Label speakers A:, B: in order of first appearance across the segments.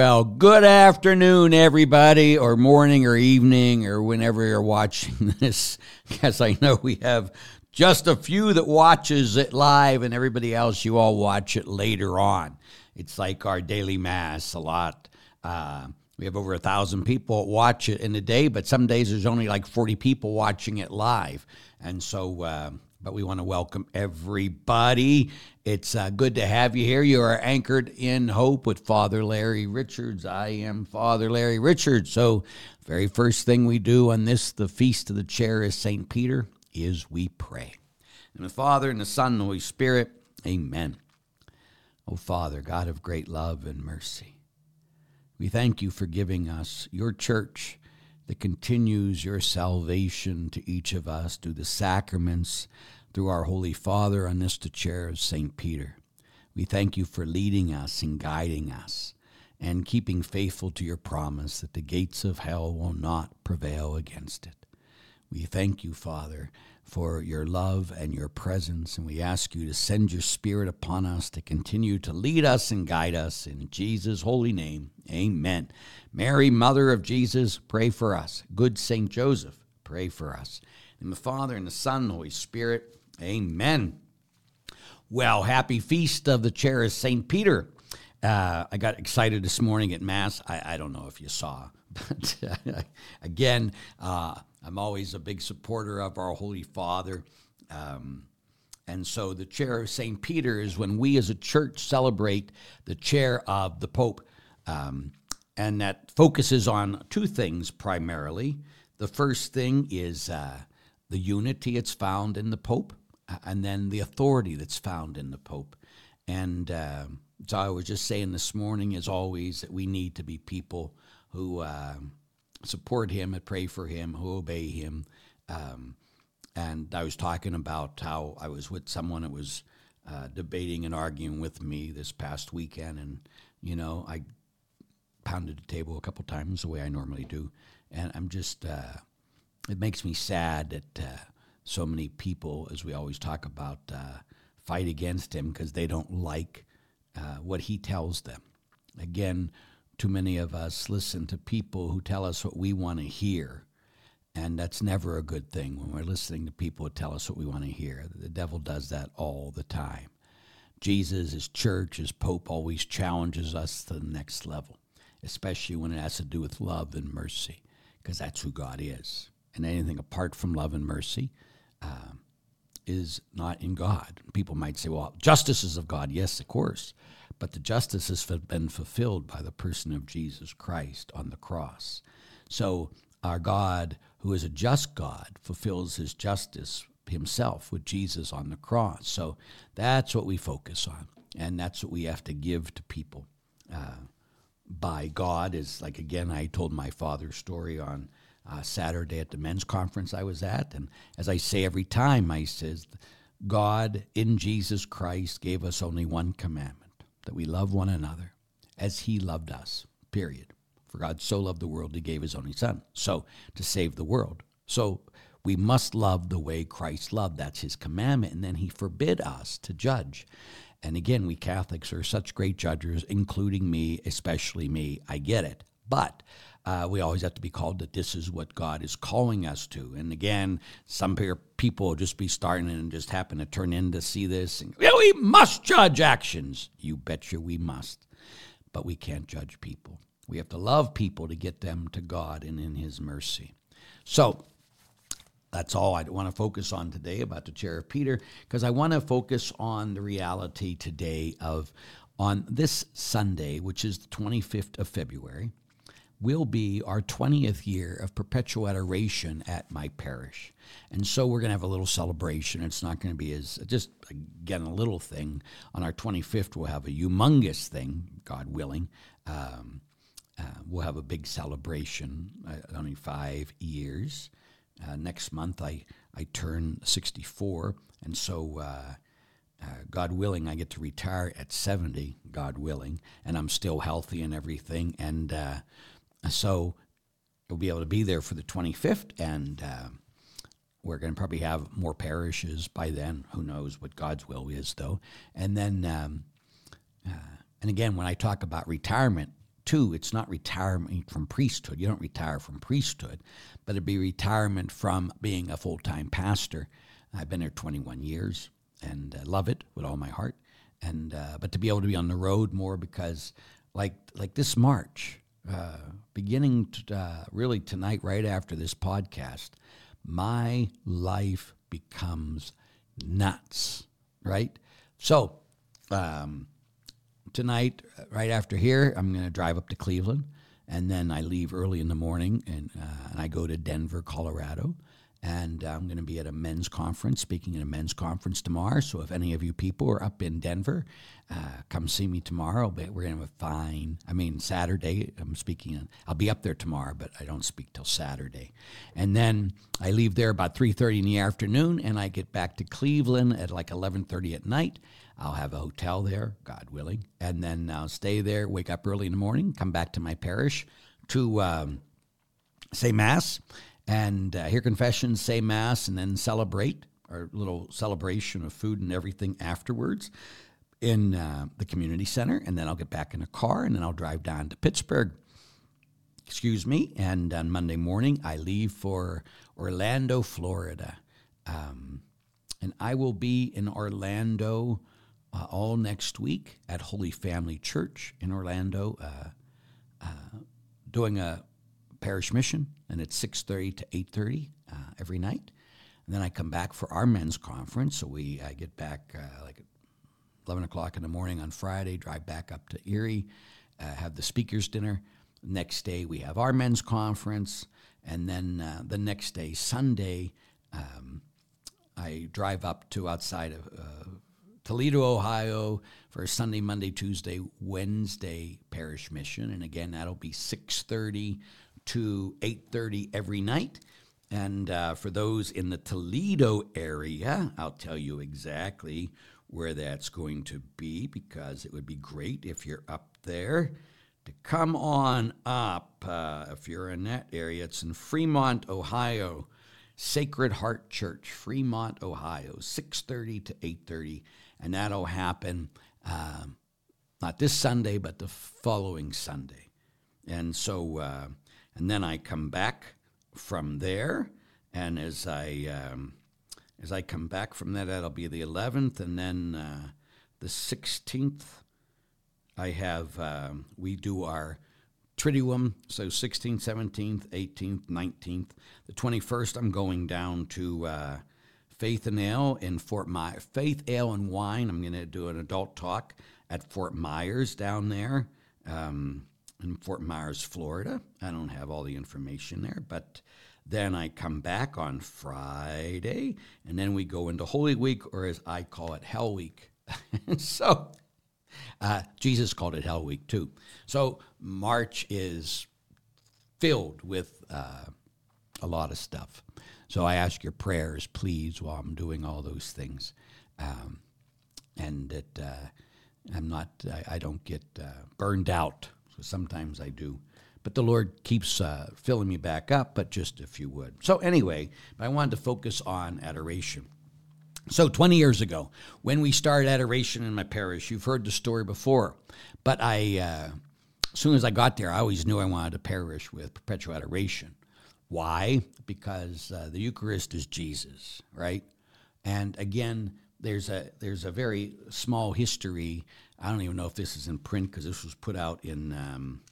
A: Well, good afternoon, everybody, or morning, or evening, or whenever you're watching this. Because I know we have just a few that watches it live, and everybody else, you all watch it later on. It's like our daily mass. A lot. Uh, we have over a thousand people watch it in a day, but some days there's only like 40 people watching it live, and so. Uh, but we want to welcome everybody. It's uh, good to have you here. You are anchored in hope with Father Larry Richards. I am Father Larry Richards. So, very first thing we do on this, the Feast of the Chair is St. Peter, is we pray. And the Father and the Son and the Holy Spirit, amen. O Father, God of great love and mercy, we thank you for giving us your church that continues your salvation to each of us through the sacraments, through our Holy Father on this the chair of St. Peter. We thank you for leading us and guiding us and keeping faithful to your promise that the gates of hell will not prevail against it. We thank you, Father, for your love and your presence, and we ask you to send your Spirit upon us to continue to lead us and guide us. In Jesus' holy name, amen. Mary, Mother of Jesus, pray for us. Good Saint Joseph, pray for us. In the Father, and the Son, and the Holy Spirit, amen. Well, happy feast of the chair of St. Peter. Uh, I got excited this morning at Mass. I, I don't know if you saw, but uh, again, uh, I'm always a big supporter of our Holy Father. Um, and so the chair of St. Peter is when we as a church celebrate the chair of the Pope. Um, and that focuses on two things primarily. The first thing is uh, the unity that's found in the Pope, and then the authority that's found in the Pope. And uh, so I was just saying this morning, as always, that we need to be people who uh, support him and pray for him, who obey him. Um, and I was talking about how I was with someone that was uh, debating and arguing with me this past weekend, and you know I pounded the table a couple times the way I normally do, and I'm just uh, it makes me sad that uh, so many people, as we always talk about, uh, fight against him because they don't like uh, what he tells them. Again, too many of us listen to people who tell us what we want to hear. And that's never a good thing when we're listening to people who tell us what we want to hear. The devil does that all the time. Jesus, his church, his pope always challenges us to the next level, especially when it has to do with love and mercy, because that's who God is. And anything apart from love and mercy uh, is not in God. People might say, well, justice is of God. Yes, of course but the justice has been fulfilled by the person of Jesus Christ on the cross. So our God, who is a just God, fulfills his justice himself with Jesus on the cross. So that's what we focus on, and that's what we have to give to people. Uh, by God is like again, I told my father's story on uh, Saturday at the men's conference I was at, and as I say every time, I says, God in Jesus Christ gave us only one commandment that we love one another as he loved us, period. For God so loved the world, he gave his only son. So, to save the world. So, we must love the way Christ loved. That's his commandment. And then he forbid us to judge. And again, we Catholics are such great judges, including me, especially me. I get it. But uh, we always have to be called that this is what God is calling us to. And again, some people will just be starting and just happen to turn in to see this. And, yeah, we must judge actions. You betcha we must. But we can't judge people. We have to love people to get them to God and in His mercy. So, that's all I want to focus on today about the chair of Peter, because I want to focus on the reality today of on this Sunday, which is the 25th of February will be our 20th year of perpetual adoration at my parish. And so we're going to have a little celebration. It's not going to be as just, again, a little thing. On our 25th, we'll have a humongous thing, God willing. Um, uh, we'll have a big celebration, uh, only five years. Uh, next month, I, I turn 64. And so, uh, uh, God willing, I get to retire at 70, God willing, and I'm still healthy and everything. And uh, so we'll be able to be there for the 25th, and uh, we're going to probably have more parishes by then. Who knows what God's will is, though. And then, um, uh, and again, when I talk about retirement, too, it's not retirement from priesthood. You don't retire from priesthood, but it'd be retirement from being a full time pastor. I've been there 21 years and uh, love it with all my heart. And uh, but to be able to be on the road more because, like like this March, uh, beginning to, uh, really tonight, right after this podcast, my life becomes nuts. Right, so. Um, tonight, right after here, I'm going to drive up to Cleveland, and then I leave early in the morning, and, uh, and I go to Denver, Colorado, and I'm going to be at a men's conference, speaking at a men's conference tomorrow. So if any of you people are up in Denver, uh, come see me tomorrow. But We're going to have a fine. I mean, Saturday. I'm speaking. I'll be up there tomorrow, but I don't speak till Saturday. And then I leave there about 3:30 in the afternoon, and I get back to Cleveland at like 11:30 at night. I'll have a hotel there, God willing, and then I'll stay there. Wake up early in the morning, come back to my parish to um, say mass and uh, hear confessions, say mass, and then celebrate our little celebration of food and everything afterwards in uh, the community center. And then I'll get back in a car and then I'll drive down to Pittsburgh. Excuse me. And on Monday morning, I leave for Orlando, Florida. Um, and I will be in Orlando uh, all next week at Holy Family Church in Orlando, uh, uh doing a parish mission, and it's 6.30 to 8.30 uh, every night. And then I come back for our men's conference. So we I get back uh, like 11 o'clock in the morning on Friday, drive back up to Erie, uh, have the speakers dinner. Next day, we have our men's conference. And then uh, the next day, Sunday, um, I drive up to outside of uh, Toledo, Ohio for Sunday, Monday, Tuesday, Wednesday parish mission. And again, that'll be 630 to 8.30 every night. And uh, for those in the Toledo area, I'll tell you exactly where that's going to be because it would be great if you're up there to come on up. Uh, if you're in that area, it's in Fremont, Ohio, Sacred Heart Church, Fremont, Ohio, 6:30 to 8:30, and that'll happen um, not this Sunday, but the following Sunday. And so uh, and then I come back from there. And as I um, as I come back from that, that'll be the 11th, and then uh, the 16th. I have um, we do our Triduum, so 16th, 17th, 18th, 19th. The 21st, I'm going down to uh, Faith and Ale in Fort Myers. Faith Ale and Wine. I'm going to do an adult talk at Fort Myers down there. Um, in Fort Myers, Florida. I don't have all the information there, but then I come back on Friday, and then we go into Holy Week, or as I call it, Hell Week. so uh, Jesus called it Hell Week too. So March is filled with uh, a lot of stuff. So I ask your prayers, please, while I'm doing all those things, um, and that uh, I'm not, I, I don't get uh, burned out sometimes I do. But the Lord keeps uh, filling me back up, but just if you would. So, anyway, I wanted to focus on adoration. So, 20 years ago, when we started adoration in my parish, you've heard the story before, but I, uh, as soon as I got there, I always knew I wanted a parish with perpetual adoration. Why? Because uh, the Eucharist is Jesus, right? And again, there's a there's a very small history I don't even know if this is in print because this was put out in um,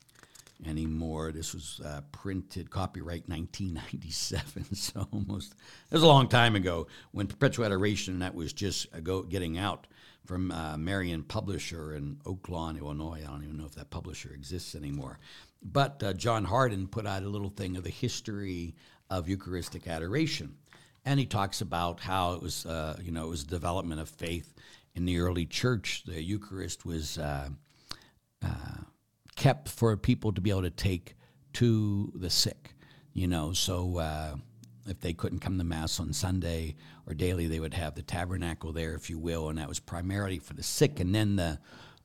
A: anymore. This was uh, printed, copyright 1997, so almost it was a long time ago when Perpetual Adoration that was just a go, getting out from uh, Marian Publisher in Oak Lawn, Illinois. I don't even know if that publisher exists anymore. But uh, John Hardon put out a little thing of the history of Eucharistic adoration, and he talks about how it was, uh, you know, it was development of faith in the early church, the Eucharist was uh, uh, kept for people to be able to take to the sick. You know, so uh, if they couldn't come to Mass on Sunday or daily, they would have the tabernacle there, if you will, and that was primarily for the sick. And then the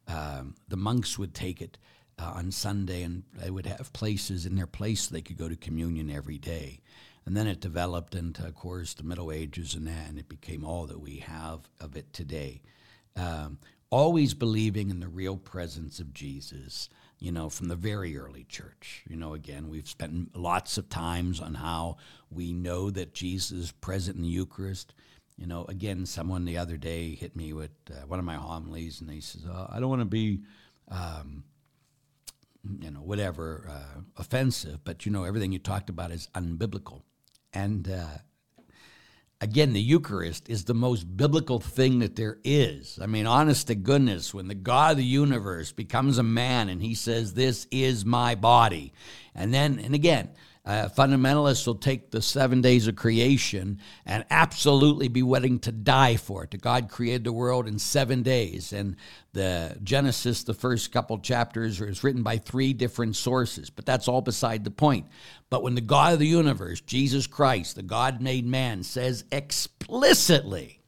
A: um, the monks would take it uh, on Sunday, and they would have places in their place so they could go to communion every day. And then it developed into, of course, the Middle Ages and and it became all that we have of it today. Um, always believing in the real presence of Jesus, you know, from the very early church. You know, again, we've spent lots of times on how we know that Jesus is present in the Eucharist. You know, again, someone the other day hit me with uh, one of my homilies, and he says, oh, "I don't want to be, um, you know, whatever uh, offensive, but you know, everything you talked about is unbiblical." And uh, again, the Eucharist is the most biblical thing that there is. I mean, honest to goodness, when the God of the universe becomes a man and he says, This is my body. And then, and again, uh, fundamentalists will take the seven days of creation and absolutely be willing to die for it. God created the world in seven days, and the Genesis, the first couple chapters, is written by three different sources. But that's all beside the point. But when the God of the universe, Jesus Christ, the God made man, says explicitly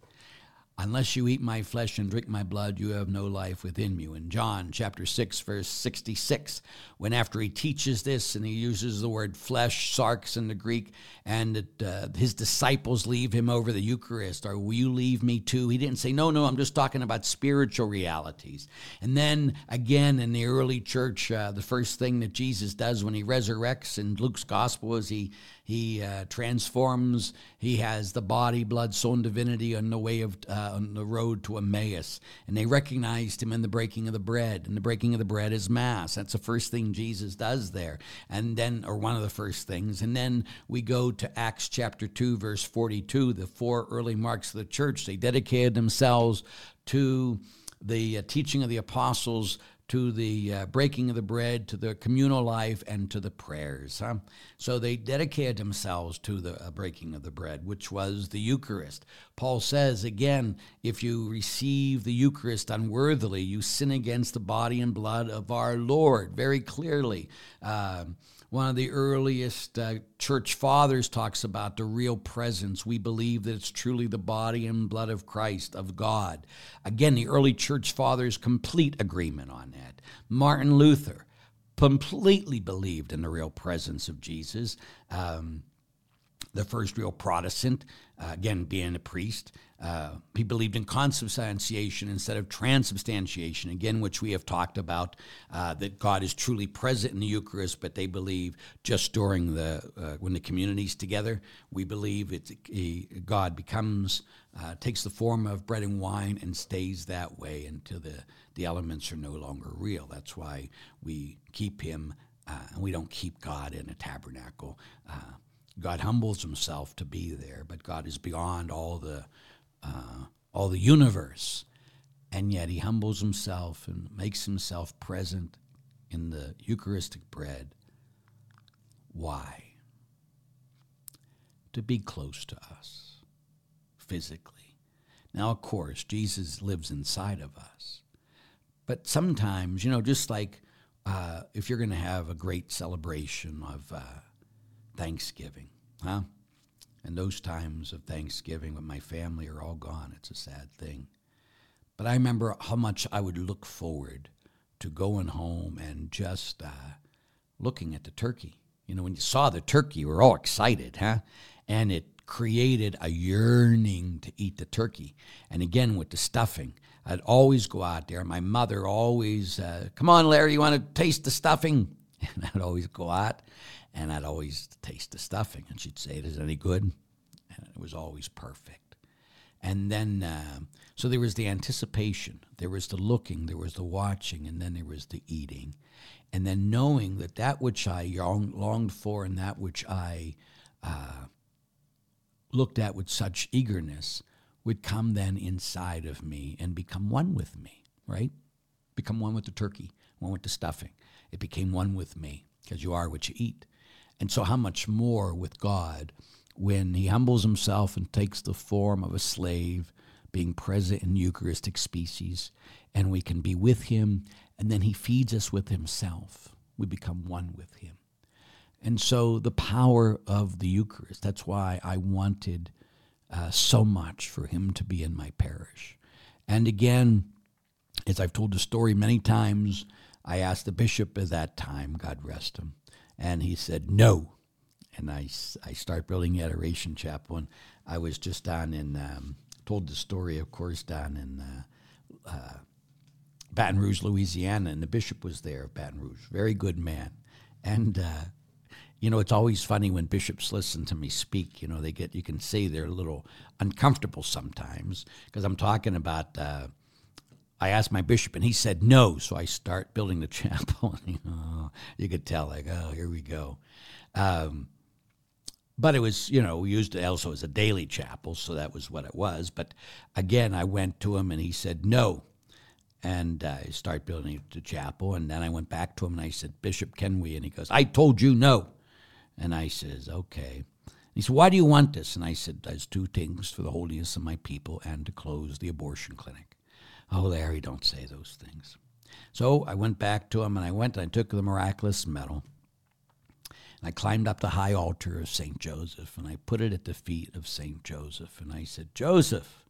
A: Unless you eat my flesh and drink my blood, you have no life within you. In John chapter 6, verse 66, when after he teaches this and he uses the word flesh, sarx in the Greek, and that, uh, his disciples leave him over the Eucharist, or will you leave me too? He didn't say, no, no, I'm just talking about spiritual realities. And then again in the early church, uh, the first thing that Jesus does when he resurrects in Luke's gospel is he he uh, transforms. He has the body, blood, soul, and divinity on the way of uh, on the road to Emmaus, and they recognized him in the breaking of the bread. And the breaking of the bread is mass. That's the first thing Jesus does there, and then or one of the first things. And then we go to Acts chapter two, verse forty-two. The four early marks of the church. They dedicated themselves to the uh, teaching of the apostles to the uh, breaking of the bread, to the communal life, and to the prayers. Huh? So they dedicated themselves to the uh, breaking of the bread, which was the Eucharist. Paul says again, if you receive the Eucharist unworthily, you sin against the body and blood of our Lord. Very clearly. Uh, one of the earliest uh, church fathers talks about the real presence. We believe that it's truly the body and blood of Christ, of God. Again, the early church fathers' complete agreement on that. Martin Luther completely believed in the real presence of Jesus. Um, the first real Protestant, uh, again, being a priest. Uh, he believed in consubstantiation instead of transubstantiation, again, which we have talked about, uh, that God is truly present in the Eucharist, but they believe just during the, uh, when the community's together, we believe it, God becomes, uh, takes the form of bread and wine and stays that way until the, the elements are no longer real. That's why we keep him, uh, and we don't keep God in a tabernacle. God humbles himself to be there, but God is beyond all the uh, all the universe, and yet he humbles himself and makes himself present in the Eucharistic bread. Why? To be close to us physically. Now, of course, Jesus lives inside of us. But sometimes, you know, just like uh, if you're going to have a great celebration of uh, Thanksgiving, huh? And those times of Thanksgiving with my family are all gone. It's a sad thing. But I remember how much I would look forward to going home and just uh, looking at the turkey. You know, when you saw the turkey, you were all excited, huh? And it created a yearning to eat the turkey. And again, with the stuffing, I'd always go out there. My mother always, uh, come on, Larry, you want to taste the stuffing? And I'd always go out and I'd always taste the stuffing, and she'd say, "Is it any good?" And it was always perfect. And then, uh, so there was the anticipation, there was the looking, there was the watching, and then there was the eating, and then knowing that that which I longed for and that which I uh, looked at with such eagerness would come then inside of me and become one with me, right? Become one with the turkey, one with the stuffing. It became one with me because you are what you eat. And so, how much more with God when He humbles Himself and takes the form of a slave, being present in Eucharistic species, and we can be with Him, and then He feeds us with Himself. We become one with Him. And so, the power of the Eucharist, that's why I wanted uh, so much for Him to be in my parish. And again, as I've told the story many times, I asked the bishop at that time, God rest him, and he said, no. And I, I start building Adoration Chapel. And I was just down in, um, told the story, of course, down in uh, uh, Baton Rouge, Louisiana, and the bishop was there of Baton Rouge. Very good man. And, uh, you know, it's always funny when bishops listen to me speak. You know, they get, you can see they're a little uncomfortable sometimes because I'm talking about. I asked my bishop, and he said no. So I start building the chapel. you could tell, like, oh, here we go. Um, but it was, you know, we used it also as a daily chapel, so that was what it was. But again, I went to him, and he said no. And uh, I start building the chapel, and then I went back to him, and I said, Bishop, can we? And he goes, I told you no. And I says, okay. He said, Why do you want this? And I said, There's two things for the holiness of my people and to close the abortion clinic. Oh, Larry, don't say those things. So I went back to him and I went and I took the miraculous medal. And I climbed up the high altar of St. Joseph and I put it at the feet of St. Joseph. And I said, Joseph,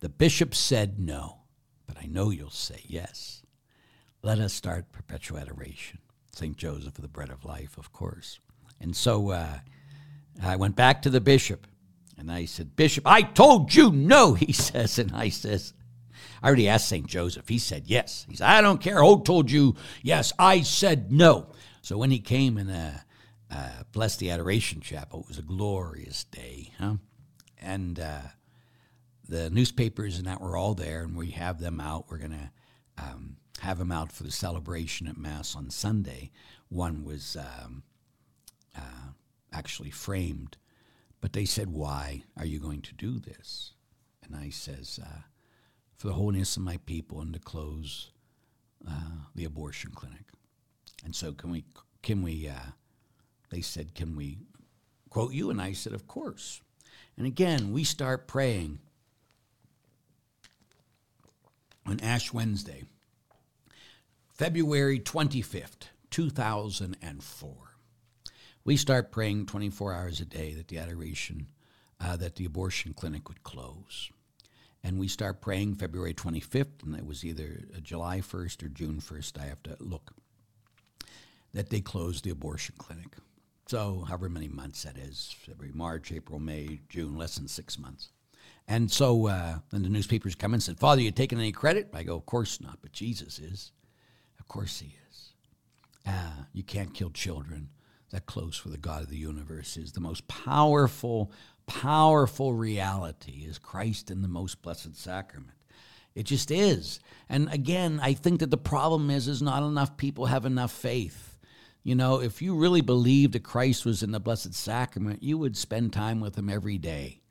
A: the bishop said no, but I know you'll say yes. Let us start perpetual adoration. St. Joseph the Bread of Life, of course. And so uh, I went back to the bishop and I said, Bishop, I told you no, he says. And I says, I already asked St. Joseph. He said yes. He said, I don't care who told you yes. I said no. So when he came and uh, uh, blessed the Adoration Chapel, it was a glorious day. Huh? And uh, the newspapers and that were all there, and we have them out. We're going to um, have them out for the celebration at Mass on Sunday. One was um, uh, actually framed, but they said, Why are you going to do this? And I says, uh, For the holiness of my people and to close uh, the abortion clinic. And so, can we, can we, uh, they said, Can we quote you? And I said, Of course. And again, we start praying on Ash Wednesday. February 25th, 2004. We start praying 24 hours a day that the adoration, uh, that the abortion clinic would close. And we start praying February 25th, and it was either July 1st or June 1st, I have to look, that they closed the abortion clinic. So, however many months that is February, March, April, May, June, less than six months. And so uh, then the newspapers come and said, Father, you taking any credit? I go, Of course not, but Jesus is. Of course he is. Uh, you can't kill children that close for the God of the universe is the most powerful, powerful reality is Christ in the most blessed sacrament. It just is. And again, I think that the problem is is not enough people have enough faith. You know, if you really believed that Christ was in the blessed sacrament, you would spend time with him every day.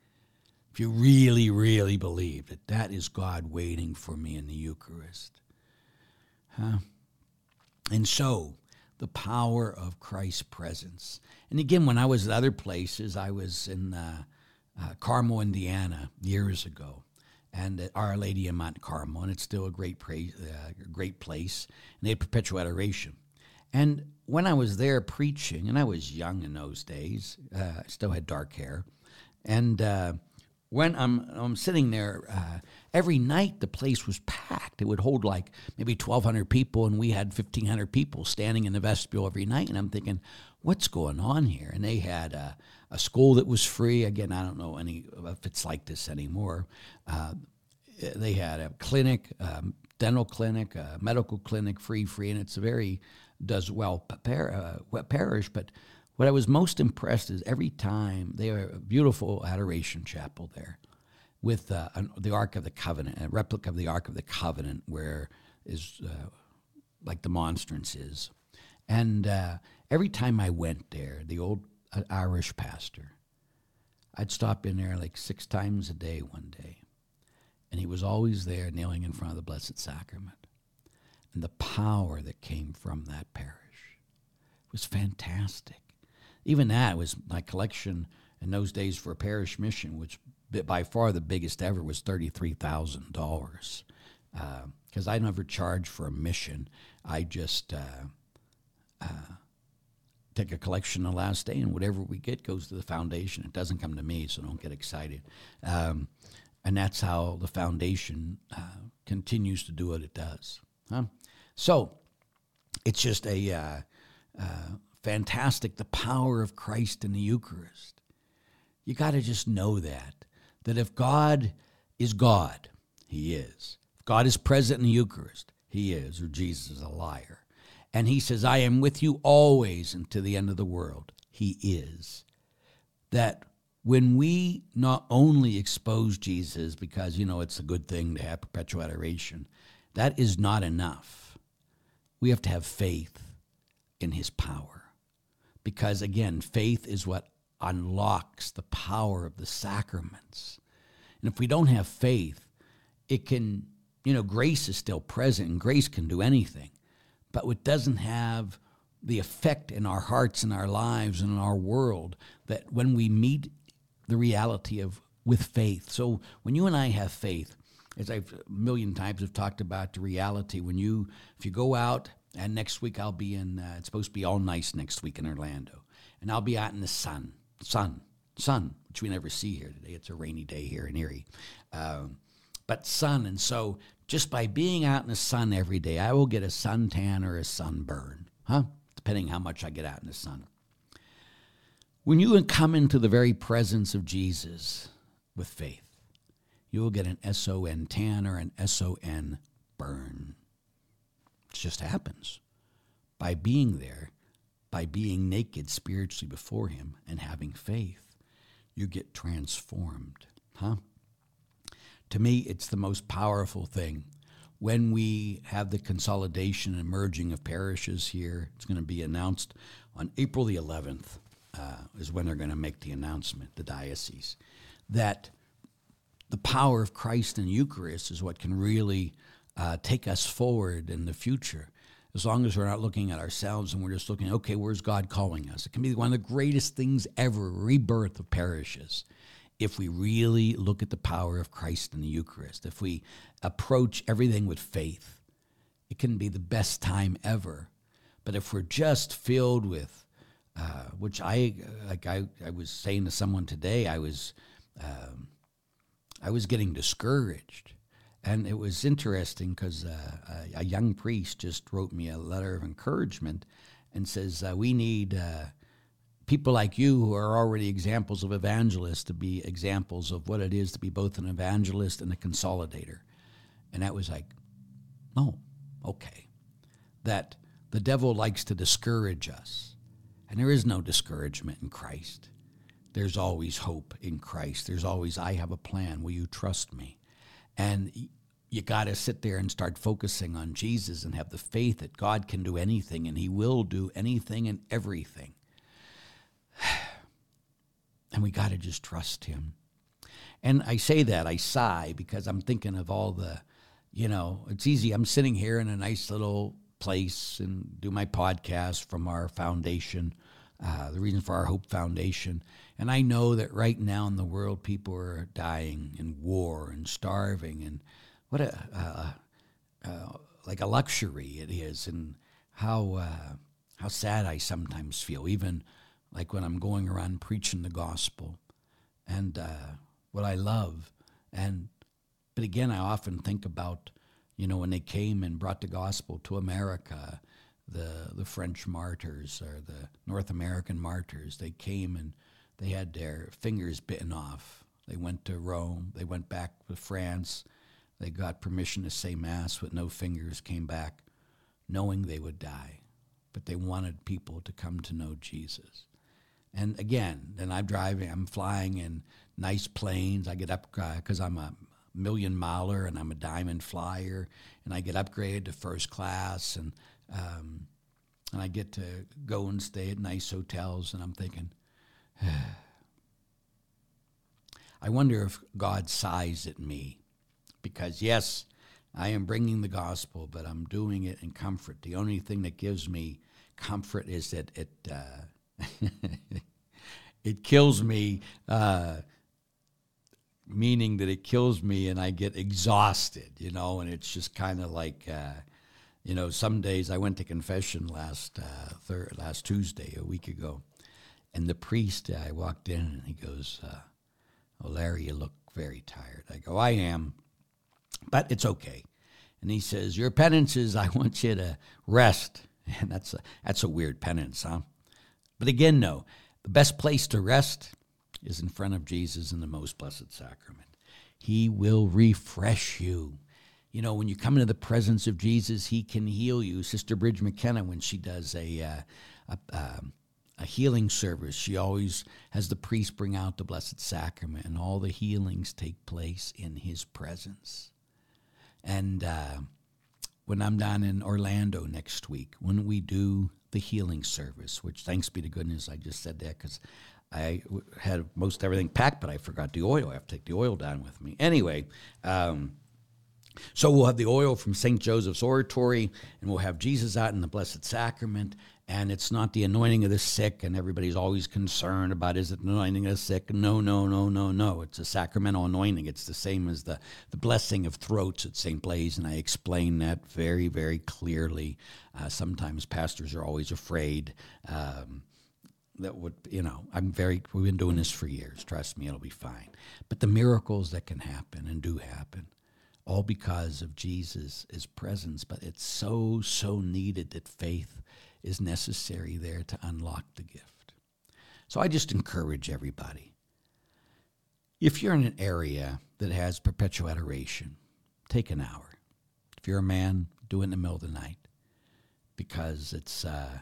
A: If you really, really believe that that is God waiting for me in the Eucharist. Huh? And so, the power of Christ's presence. And again, when I was at other places, I was in uh, uh, Carmel, Indiana, years ago, and at Our Lady in Mount Carmel, and it's still a great, uh, great place. And they had perpetual adoration. And when I was there preaching, and I was young in those days, uh, I still had dark hair, and uh, when I'm, I'm sitting there, uh, every night the place was packed. It would hold like maybe 1,200 people, and we had 1,500 people standing in the vestibule every night. And I'm thinking, what's going on here? And they had a, a school that was free. Again, I don't know any if it's like this anymore. Uh, they had a clinic, a dental clinic, a medical clinic, free, free, and it's a very does well par- uh, parish, but what I was most impressed is every time they have a beautiful adoration chapel there with uh, an, the Ark of the Covenant, a replica of the Ark of the Covenant, where is uh, like the monstrance is. And uh, every time I went there, the old uh, Irish pastor, I'd stop in there like six times a day one day. And he was always there kneeling in front of the Blessed Sacrament. And the power that came from that parish was fantastic even that was my collection in those days for a parish mission, which by far the biggest ever was thirty-three thousand dollars. Because uh, I never charged for a mission, I just uh, uh, take a collection the last day, and whatever we get goes to the foundation. It doesn't come to me, so don't get excited. Um, and that's how the foundation uh, continues to do what it does. Huh? So it's just a uh, uh, fantastic the power of Christ in the Eucharist. You got to just know that that if God is God, he is. If God is present in the Eucharist. He is, or Jesus is a liar. And he says, I am with you always and to the end of the world. He is. That when we not only expose Jesus because, you know, it's a good thing to have perpetual adoration, that is not enough. We have to have faith in his power. Because again, faith is what unlocks the power of the sacraments. And if we don't have faith, it can, you know, grace is still present and grace can do anything, but it doesn't have the effect in our hearts and our lives and in our world that when we meet the reality of with faith. So when you and I have faith, as I've a million times have talked about the reality, when you if you go out and next week I'll be in uh, it's supposed to be all nice next week in Orlando, and I'll be out in the sun, sun, sun, which we never see here today. It's a rainy day here in Erie, um, but sun, and so just by being out in the sun every day, I will get a suntan or a sunburn, huh? Depending how much I get out in the sun. When you come into the very presence of Jesus with faith, you will get an SON tan or an SON burn. Just happens. By being there, by being naked spiritually before Him and having faith, you get transformed. Huh? To me, it's the most powerful thing. When we have the consolidation and merging of parishes here, it's going to be announced on April the 11th uh, is when they're going to make the announcement, the diocese, that the power of Christ in Eucharist is what can really uh, take us forward in the future. As long as we're not looking at ourselves and we're just looking, okay, where's God calling us? It can be one of the greatest things ever, rebirth of parishes, if we really look at the power of Christ in the Eucharist, if we approach everything with faith. It can be the best time ever. But if we're just filled with uh, which I like. I, I was saying to someone today, I was um, I was getting discouraged, and it was interesting because uh, a, a, young priest just wrote me a letter of encouragement and says uh, we need uh, people like you who are already examples of evangelists to be examples of what it is to be both an evangelist and a consolidator, and that was like, oh, okay, that the devil likes to discourage us and there is no discouragement in Christ. There's always hope in Christ. There's always, I have a plan. Will you trust me? And you got to sit there and start focusing on Jesus and have the faith that God can do anything and He will do anything and everything. And we got to just trust Him. And I say that, I sigh because I'm thinking of all the, you know, it's easy. I'm sitting here in a nice little place and do my podcast from our foundation, uh, the reason for our Hope Foundation. And I know that right now in the world, people are dying in war and starving, and what a uh, uh, like a luxury it is, and how uh, how sad I sometimes feel, even like when I'm going around preaching the gospel, and uh, what I love, and but again, I often think about you know, when they came and brought the gospel to America, the the French martyrs or the North American martyrs, they came and they had their fingers bitten off. They went to Rome. They went back to France. They got permission to say mass with no fingers. Came back, knowing they would die, but they wanted people to come to know Jesus. And again, then I'm driving. I'm flying in nice planes. I get up because uh, I'm a million miler and I'm a diamond flyer and I get upgraded to first class and um, and I get to go and stay at nice hotels and I'm thinking I wonder if God sighs at me because yes I am bringing the gospel but I'm doing it in comfort. The only thing that gives me comfort is that it uh, it kills me uh, meaning that it kills me and I get exhausted, you know, and it's just kind of like, uh, you know, some days I went to confession last uh, third, last Tuesday, a week ago, and the priest, I walked in and he goes, uh, "Oh, Larry, you look very tired." I go, "I am, but it's okay." And he says, "Your penance is I want you to rest," and that's a that's a weird penance, huh? But again, no, the best place to rest is in front of Jesus in the most blessed sacrament. He will refresh you. you know, when you come into the presence of Jesus, He can heal you. Sister Briege McKenna, when she does a, uh, a, um, a healing service, she always has the priest bring out the Blessed Sacrament, and all the healings take place in His presence. And uh, when I'm down in Orlando next week, when we do the healing service, which thanks be to goodness I just said that because I had most everything packed, but I forgot the oil. I have to take the oil down with me. Anyway, um, so we'll have the oil from St. Joseph's Oratory, and we'll have Jesus out in the Blessed Sacrament. And it's not the anointing of the sick, and everybody's always concerned about is it anointing of the sick? No, no, no, no, no. It's a sacramental anointing. It's the same as the, the blessing of throats at St. Blaise, and I explain that very, very clearly. Uh, sometimes pastors are always afraid. Um, that would you know i'm very we've been doing this for years trust me it'll be fine but the miracles that can happen and do happen all because of jesus' presence but it's so so needed that faith is necessary there to unlock the gift. So i just encourage everybody if you're in an area that has perpetual adoration take an hour. If you're a man do it in the middle of the night because it's uh,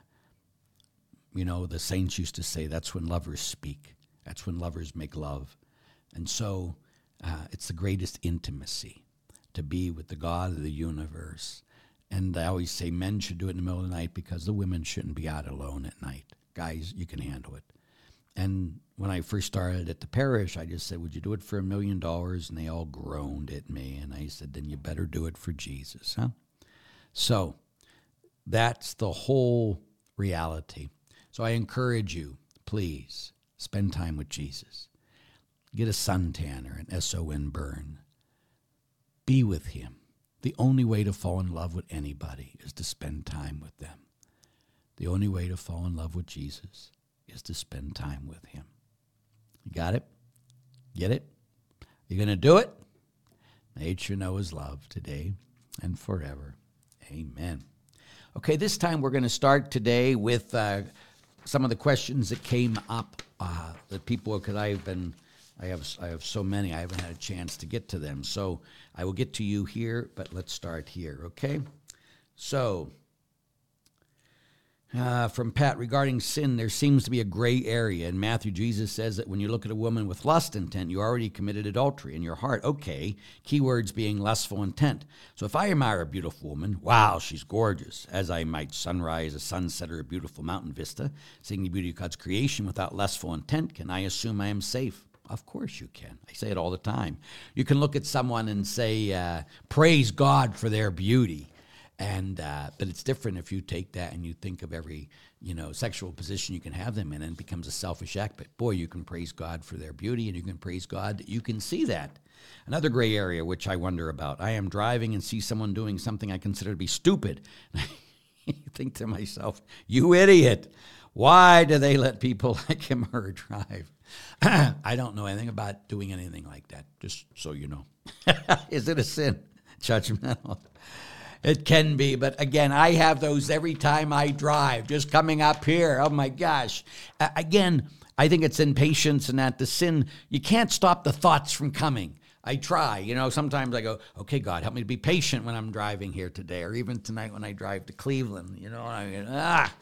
A: you know, the saints used to say that's when lovers speak, that's when lovers make love. And so uh, it's the greatest intimacy to be with the God of the universe. And I always say men should do it in the middle of the night because the women shouldn't be out alone at night. Guys, you can handle it. And when I first started at the parish, I just said, Would you do it for a million dollars? And they all groaned at me. And I said, Then you better do it for Jesus, huh? So that's the whole reality. So I encourage you, please spend time with Jesus. Get a suntan or an SON burn. Be with him. The only way to fall in love with anybody is to spend time with them. The only way to fall in love with Jesus is to spend time with him. You got it? Get it? You going to do it? Nature know his love today and forever. Amen. Okay, this time we're going to start today with. Uh, some of the questions that came up uh, that people because I've been I have I have so many I haven't had a chance to get to them. So I will get to you here, but let's start here, okay? So uh, from Pat regarding sin, there seems to be a gray area. In Matthew, Jesus says that when you look at a woman with lust intent, you already committed adultery in your heart. Okay, keywords being lustful intent. So if I admire a beautiful woman, wow, she's gorgeous, as I might sunrise, a sunset, or a beautiful mountain vista, seeing the beauty of God's creation without lustful intent, can I assume I am safe? Of course you can. I say it all the time. You can look at someone and say, uh, praise God for their beauty. And uh, but it's different if you take that and you think of every you know sexual position you can have them in and it becomes a selfish act. But boy you can praise god for their beauty and you can praise god that you can see that. Another gray area which i wonder about. I am driving and see someone doing something i consider to be stupid. I think to myself you idiot. Why do they let people like him or her drive i don't know anything about doing anything like that just so you know is it a sin judgmental it can be, but again, I have those every time I drive, just coming up here. Oh my gosh. Uh, again, I think it's impatience and that the sin, you can't stop the thoughts from coming. I try, you know, sometimes I go, okay, God, help me to be patient when I'm driving here today, or even tonight when I drive to Cleveland, you know, I, mean, ah,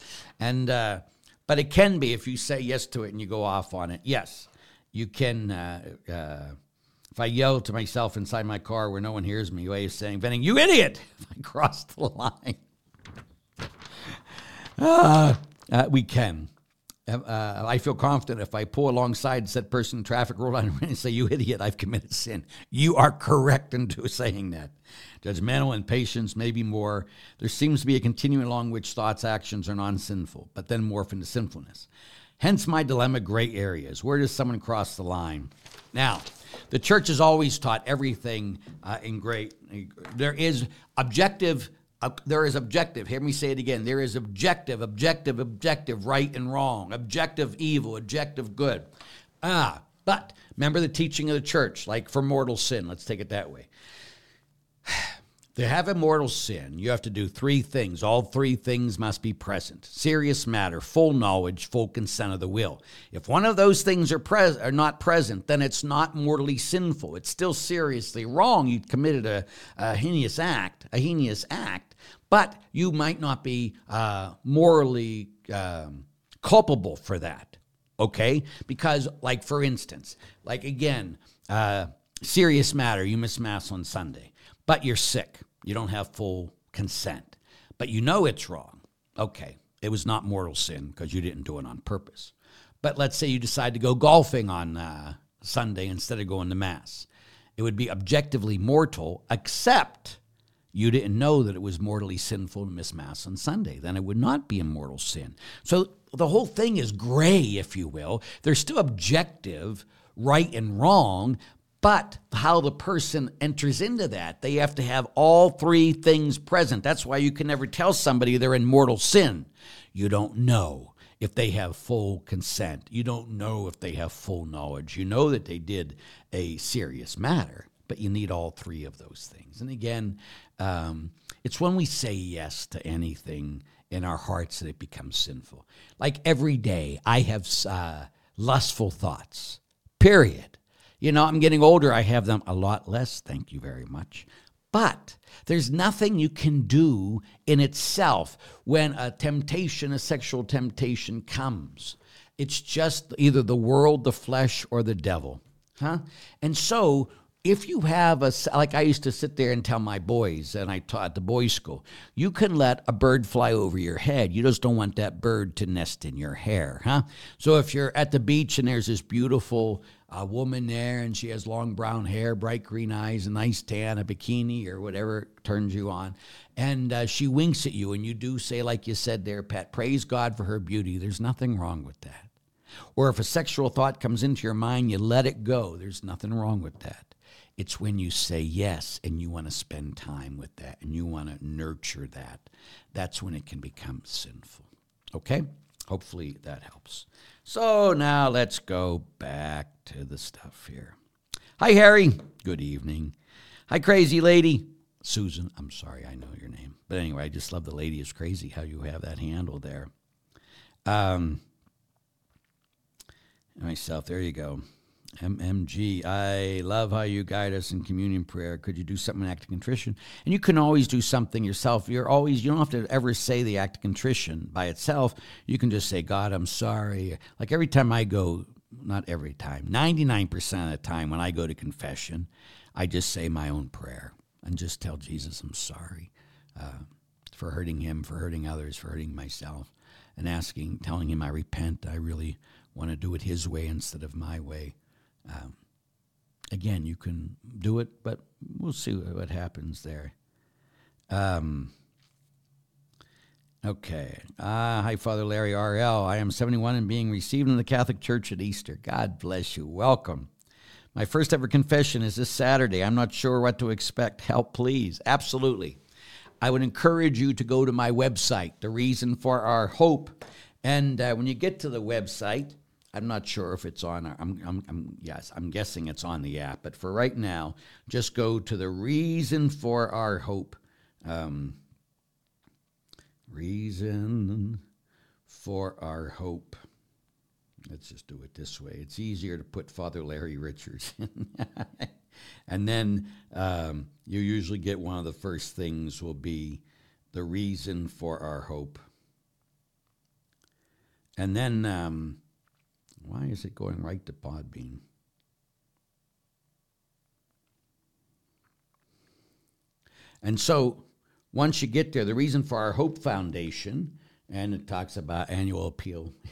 A: and, uh, but it can be if you say yes to it and you go off on it. Yes, you can, uh, uh, if I yell to myself inside my car where no one hears me, way of saying, venting, you idiot, if I cross the line. Uh, uh, we can. Uh, I feel confident if I pull alongside said person in traffic, roll down and say, You idiot, I've committed sin. You are correct in saying that. Judgmental impatience, maybe more. There seems to be a continuum along which thoughts, actions are non sinful, but then morph into sinfulness. Hence my dilemma gray areas. Where does someone cross the line? Now, the church has always taught everything uh, in great. There is objective. There is objective. Hear me say it again. There is objective, objective, objective, right and wrong, objective evil, objective good. Ah, but remember the teaching of the church, like for mortal sin. Let's take it that way. To have a mortal sin, you have to do three things. All three things must be present serious matter, full knowledge, full consent of the will. If one of those things are, pres- are not present, then it's not mortally sinful. It's still seriously wrong. You committed a, a heinous act, a heinous act, but you might not be uh, morally um, culpable for that. Okay? Because, like, for instance, like again, uh, serious matter, you miss Mass on Sunday, but you're sick you don't have full consent, but you know it's wrong. Okay, it was not mortal sin because you didn't do it on purpose. But let's say you decide to go golfing on uh, Sunday instead of going to Mass. It would be objectively mortal, except you didn't know that it was mortally sinful to miss Mass on Sunday. Then it would not be a mortal sin. So the whole thing is gray, if you will. There's still objective right and wrong, but how the person enters into that, they have to have all three things present. That's why you can never tell somebody they're in mortal sin. You don't know if they have full consent. You don't know if they have full knowledge. You know that they did a serious matter, but you need all three of those things. And again, um, it's when we say yes to anything in our hearts that it becomes sinful. Like every day, I have uh, lustful thoughts, period. You know, I'm getting older. I have them a lot less. Thank you very much. But there's nothing you can do in itself when a temptation, a sexual temptation comes. It's just either the world, the flesh, or the devil. Huh? And so if you have a like i used to sit there and tell my boys and i taught the boys school you can let a bird fly over your head. You just don't want that bird to nest in your hair huh? So if you're at the beach and there's this beautiful uh, woman there and she has long brown hair bright green eyes a nice tan a bikini or whatever turns you on and uh, she winks at you and you do say like you said there pat praise god for her beauty. There's nothing wrong with that. Or if a sexual thought comes into your mind you let it go. There's nothing wrong with that it's when you say yes and you want to spend time with that and you want to nurture that. That's when it can become sinful. Okay? Hopefully that helps. So now let's go back to the stuff here. Hi, Harry. Good evening. Hi, crazy lady. Susan, I'm sorry, I know your name. But anyway, I just love the lady is crazy how you have that handle there. Um, myself, there you go. MMG, I love how you guide us in communion prayer. Could you do something in act of contrition? And you can always do something yourself. You're always you don't have to ever say the act of contrition by itself. You can just say, God, I'm sorry. Like every time I go, not every time, 99% of the time when I go to confession, I just say my own prayer and just tell Jesus I'm sorry uh, for hurting him, for hurting others, for hurting myself, and asking, telling him I repent. I really want to do it his way instead of my way. Um, again, you can do it, but we'll see what happens there. Um, okay. Uh, hi, Father Larry R.L. I am 71 and being received in the Catholic Church at Easter. God bless you. Welcome. My first ever confession is this Saturday. I'm not sure what to expect. Help, please. Absolutely. I would encourage you to go to my website, The Reason for Our Hope. And uh, when you get to the website, I'm not sure if it's on. I'm, I'm, I'm, yes, I'm guessing it's on the app. But for right now, just go to the reason for our hope. Um, reason for our hope. Let's just do it this way. It's easier to put Father Larry Richards in. and then um, you usually get one of the first things will be the reason for our hope. And then um, why is it going right to Podbean? And so once you get there, the reason for our Hope Foundation, and it talks about annual appeal.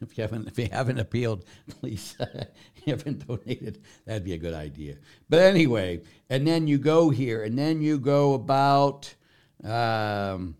A: If you haven't if you haven't appealed, please if you haven't donated. That'd be a good idea. But anyway, and then you go here, and then you go about um,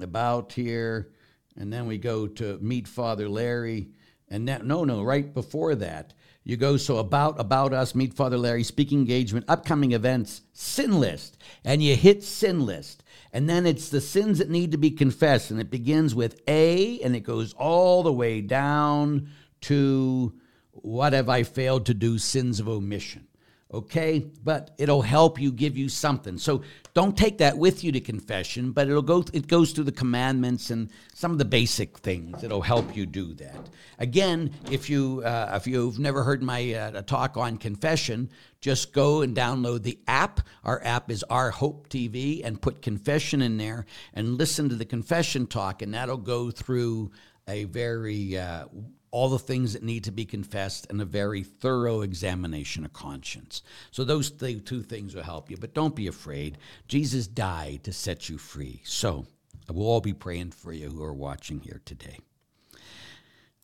A: about here, and then we go to meet Father Larry, and that, no, no, right before that, you go so about about us, meet Father Larry, speaking engagement, upcoming events, sin list, and you hit sin list. And then it's the sins that need to be confessed. And it begins with A and it goes all the way down to what have I failed to do, sins of omission. okay? But it'll help you, give you something. So don't take that with you to confession, but it'll go. It goes through the commandments and some of the basic things. It'll help you do that. Again, if you uh, if you've never heard my uh, talk on confession, just go and download the app. Our app is Our Hope TV, and put confession in there and listen to the confession talk, and that'll go through a very uh, all the things that need to be confessed, and a very thorough examination of conscience. So, those th- two things will help you. But don't be afraid. Jesus died to set you free. So, we'll all be praying for you who are watching here today.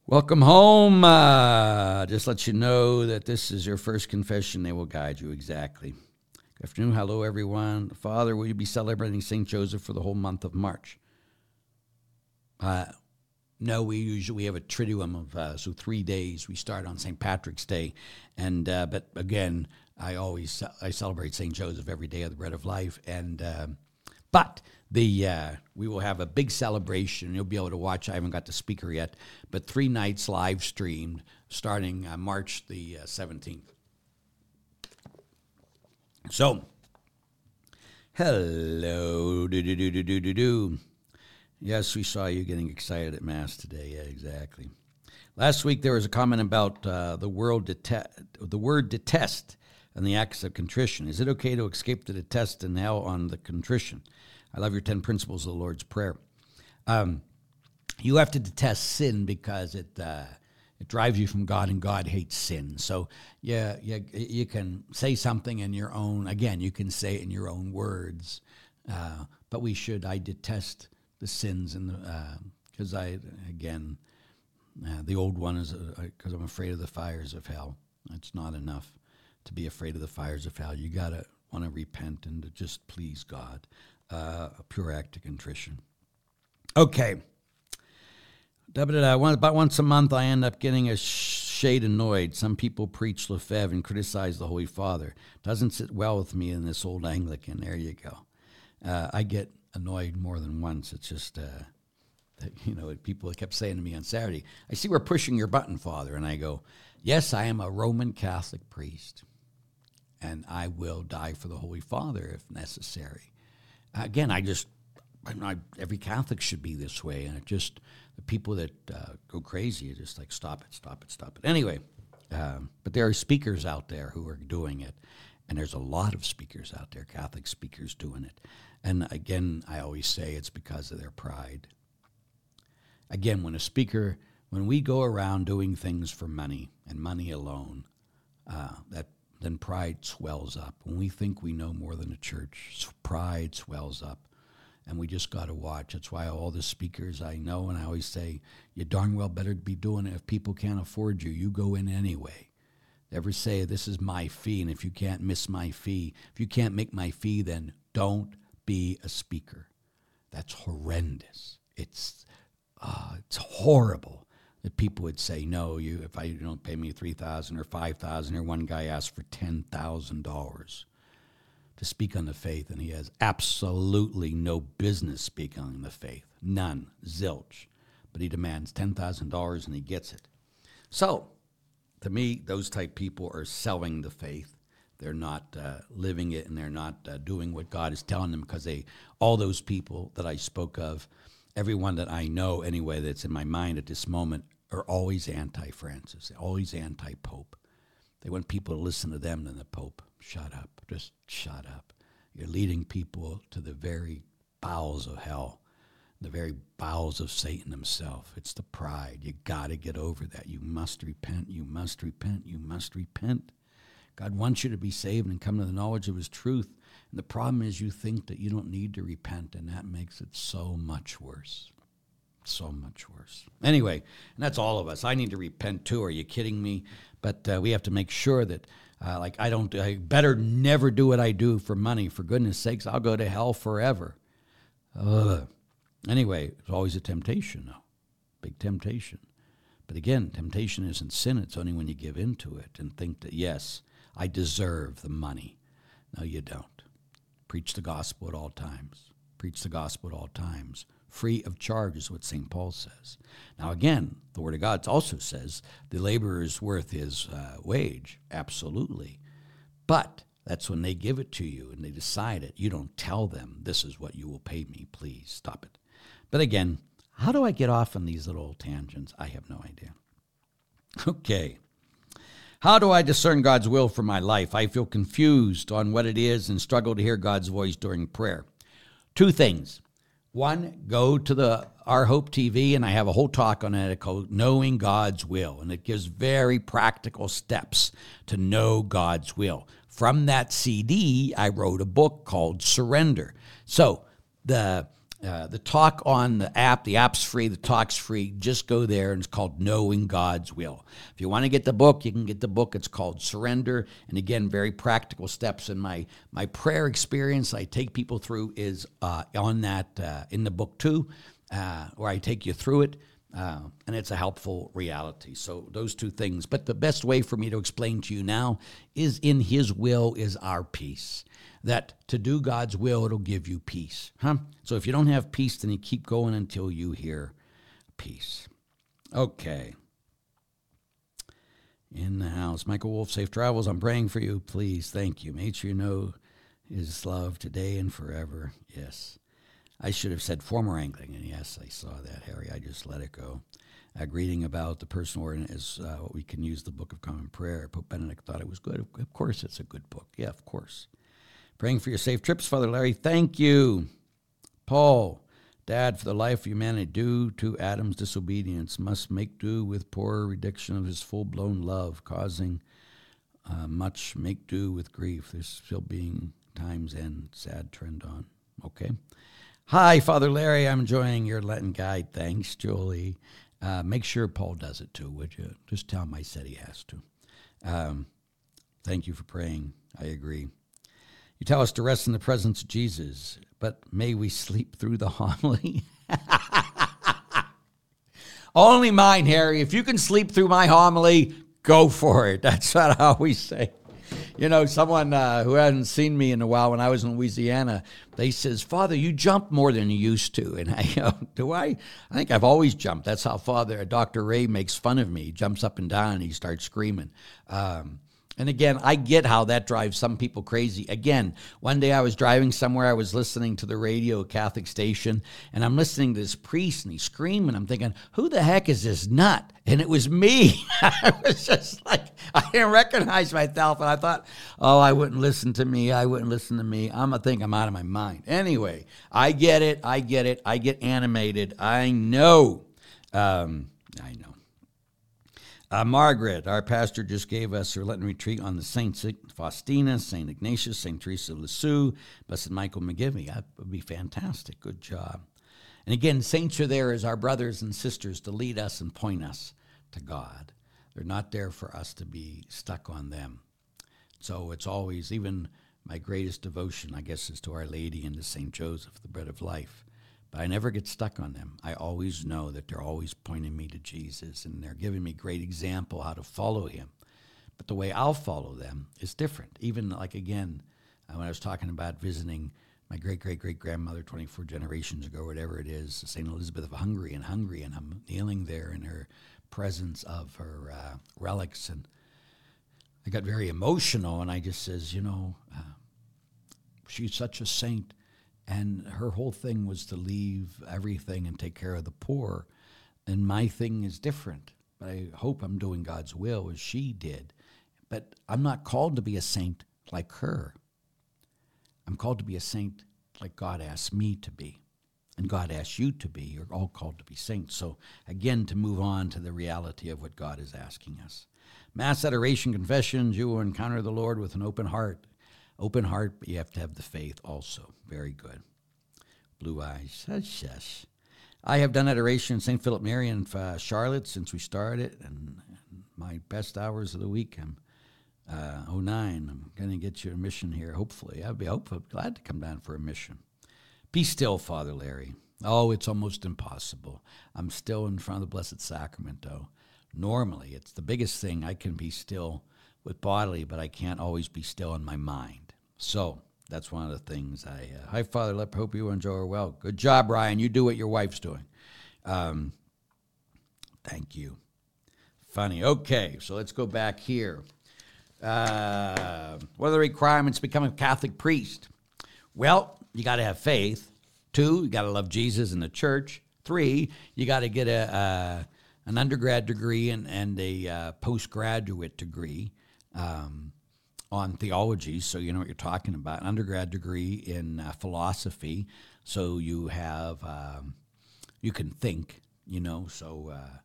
A: Welcome home. Uh, just let you know that this is your first confession. They will guide you exactly. Good afternoon. Hello, everyone. Father, will you be celebrating St. Joseph for the whole month of March? Uh, no, we usually we have a triduum of uh, so three days. We start on St. Patrick's Day, and uh, but again, I always I celebrate St. Joseph every day of the Bread of Life, and uh, but the uh, we will have a big celebration. You'll be able to watch. I haven't got the speaker yet, but three nights live streamed starting uh, March the uh, seventeenth. so, hello, do do do do do do do. Yes, we saw you getting excited at Mass today. Yeah, exactly. Last week there was a comment about uh, the, world dete- the word detest and the acts of contrition. Is it okay to escape the detest and hell on the contrition? I love your 10 principles of the Lord's Prayer. Um, you have to detest sin because it, uh, it drives you from God, and God hates sin. So yeah, yeah, you can say something in your own, again, you can say it in your own words, uh, but we should, I detest the sins and the because uh, I again uh, the old one is because uh, I'm afraid of the fires of hell. It's not enough to be afraid of the fires of hell. You gotta want to repent and to just please God, uh, a pure act of contrition. Okay. About once a month, I end up getting a shade annoyed. Some people preach Lefebvre and criticize the Holy Father. Doesn't sit well with me in this old Anglican. There you go. Uh, I get annoyed more than once. It's just, uh, that, you know, people kept saying to me on Saturday, I see we're pushing your button, Father. And I go, Yes, I am a Roman Catholic priest, and I will die for the Holy Father if necessary. Again, I just, I, every Catholic should be this way. And it just, the people that uh, go crazy are just like, stop it, stop it, stop it. Anyway, um, but there are speakers out there who are doing it. And there's a lot of speakers out there, Catholic speakers doing it. And again, I always say it's because of their pride. Again, when a speaker, when we go around doing things for money and money alone, uh, that then pride swells up. When we think we know more than the church, pride swells up. And we just got to watch. That's why all the speakers I know, and I always say, you darn well better be doing it. If people can't afford you, you go in anyway. Never say, this is my fee, and if you can't miss my fee, if you can't make my fee, then don't be a speaker. That's horrendous. It's uh, it's horrible that people would say no. You if I you don't pay me three thousand or five thousand, or one guy asked for ten thousand dollars to speak on the faith, and he has absolutely no business speaking on the faith, none, zilch. But he demands ten thousand dollars, and he gets it. So, to me, those type people are selling the faith they're not uh, living it and they're not uh, doing what God is telling them because they, all those people that I spoke of, everyone that I know anyway that's in my mind at this moment are always anti Francis, always anti Pope. They want people to listen to them than the Pope. Shut up. Just shut up. You're leading people to the very bowels of hell, the very bowels of Satan himself. It's the pride. You got to get over that. You must repent. You must repent. You must repent. God wants you to be saved and come to the knowledge of His truth. And the problem is you think that you don't need to repent, and that makes it so much worse. So much worse. Anyway, and that's all of us. I need to repent too. Are you kidding me? But uh, we have to make sure that, uh, like, I don't, I better never do what I do for money. For goodness sakes, I'll go to hell forever. Ugh. Anyway, it's always a temptation, though. Big temptation. But again, temptation isn't sin. It's only when you give in to it and think that, yes, I deserve the money. No, you don't. Preach the gospel at all times. Preach the gospel at all times. Free of charge is what St. Paul says. Now, again, the Word of God also says the laborer is worth his uh, wage. Absolutely. But that's when they give it to you and they decide it. You don't tell them, this is what you will pay me. Please stop it. But again, how do I get off on these little tangents? I have no idea. Okay. How do I discern God's will for my life? I feel confused on what it is and struggle to hear God's voice during prayer. Two things. One, go to the Our Hope TV, and I have a whole talk on it called Knowing God's Will, and it gives very practical steps to know God's will. From that CD, I wrote a book called Surrender. So the uh, the talk on the app, the app's free, the talk's free. Just go there and it's called Knowing God's Will. If you want to get the book, you can get the book. It's called Surrender. And again, very practical steps in my my prayer experience I take people through is uh, on that uh, in the book too, uh, where I take you through it. Uh, and it's a helpful reality. So those two things. But the best way for me to explain to you now is in His will is our peace that to do God's will, it'll give you peace. Huh? So if you don't have peace, then you keep going until you hear peace. Okay. In the house. Michael Wolf, safe travels. I'm praying for you. Please, thank you. Make sure you know his love today and forever. Yes. I should have said former Anglican, and yes, I saw that, Harry. I just let it go. A greeting about the personal ordinariate is uh, what we can use the Book of Common Prayer. Pope Benedict thought it was good. Of course, it's a good book. Yeah, of course. Praying for your safe trips, Father Larry. Thank you. Paul, Dad, for the life of humanity due to Adam's disobedience, must make do with poor reduction of his full blown love, causing uh, much make do with grief. There's still being times end, sad trend on. Okay. Hi, Father Larry. I'm enjoying your Latin guide. Thanks, Julie. Uh, make sure Paul does it too, would you? Just tell him I said he has to. Um, thank you for praying. I agree. You tell us to rest in the presence of Jesus, but may we sleep through the homily. Only mine, Harry. If you can sleep through my homily, go for it. That's what I always say. You know, someone uh, who hadn't seen me in a while when I was in Louisiana, they says, "Father, you jump more than you used to." And I, you know, do I? I think I've always jumped. That's how Father Dr. Ray makes fun of me. He jumps up and down and he starts screaming. Um, and again, I get how that drives some people crazy. Again, one day I was driving somewhere, I was listening to the radio, Catholic station, and I'm listening to this priest and he's screaming. I'm thinking, who the heck is this nut? And it was me. I was just like, I didn't recognize myself. And I thought, oh, I wouldn't listen to me. I wouldn't listen to me. I'm a think I'm out of my mind. Anyway, I get it. I get it. I get animated. I know. Um, I know. Uh, Margaret, our pastor, just gave us her Lenten retreat on the Saints Faustina, St. Ignatius, St. Teresa of Lisieux, Blessed Michael McGivney. That would be fantastic. Good job. And again, saints are there as our brothers and sisters to lead us and point us to God. They're not there for us to be stuck on them. So it's always, even my greatest devotion, I guess, is to Our Lady and to St. Joseph, the bread of life. I never get stuck on them. I always know that they're always pointing me to Jesus and they're giving me great example how to follow him. But the way I'll follow them is different. Even like again, uh, when I was talking about visiting my great great great grandmother 24 generations ago, whatever it is, St. Elizabeth of Hungary and Hungary, and I'm kneeling there in her presence of her uh, relics. And I got very emotional and I just says, you know, uh, she's such a saint and her whole thing was to leave everything and take care of the poor. And my thing is different. But I hope I'm doing God's will as she did. But I'm not called to be a saint like her. I'm called to be a saint like God asked me to be. And God asks you to be. You're all called to be saints. So, again, to move on to the reality of what God is asking us. Mass adoration confessions, you will encounter the Lord with an open heart Open heart, but you have to have the faith also. Very good. Blue eyes. Yes, yes. I have done adoration in St. Philip Neri in uh, Charlotte since we started, and, and, my best hours of the week. I'm uh, 09. I'm going to get you a mission here, hopefully. I'd be hopeful, glad to come down for a mission. Be still, Father Larry. Oh, it's almost impossible. I'm still in front of the Blessed Sacrament, though. Normally, it's the biggest thing. I can be still with bodily, but I can't always be still in my mind. So that's one of the things I. Uh, Hi, Father. Let hope you enjoy her well. Good job, Ryan. You do what your wife's doing. Um, thank you. Funny. Okay, so let's go back here. Uh, what are the requirements to become a Catholic priest? Well, you got to have faith. Two, you got to love Jesus and the church. Three, you got to get a, a, an undergrad degree and, and a uh, postgraduate degree um, on theology, so you know what you're talking about. An undergrad degree in uh, philosophy, so you have um, you can think, you know. So, uh,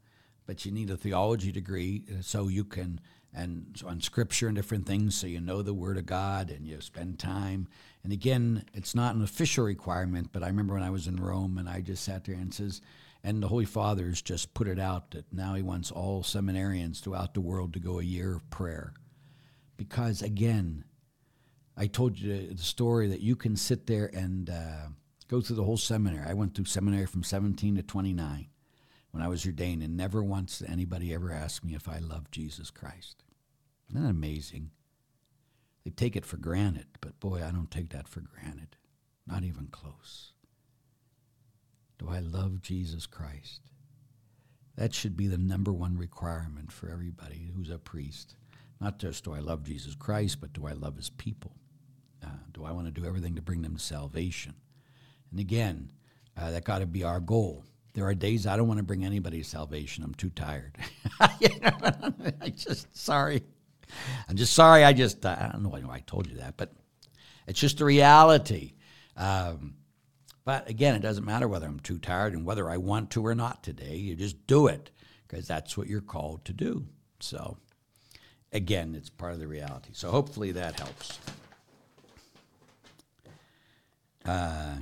A: but you need a theology degree uh, so you can and on scripture and different things so you know the word of god and you spend time and again it's not an official requirement but i remember when i was in rome and i just sat there and says and the holy fathers just put it out that now he wants all seminarians throughout the world to go a year of prayer because again i told you the story that you can sit there and uh, go through the whole seminary i went through seminary from 17 to 29 when I was ordained, and never once did anybody ever ask me if I loved Jesus Christ. Isn't that amazing? They take it for granted, but boy, I don't take that for granted. Not even close. Do I love Jesus Christ? That should be the number one requirement for everybody who's a priest. Not just do I love Jesus Christ, but do I love his people? Uh, do I want to do everything to bring them to salvation? And again, uh, that got to be our goal. There are days I don't want to bring anybody to salvation. I'm too tired. I just sorry. I'm just sorry. I just I don't know why I told you that, but it's just a reality. Um, but again, it doesn't matter whether I'm too tired and whether I want to or not today. You just do it because that's what you're called to do. So, again, it's part of the reality. So hopefully that helps. Uh,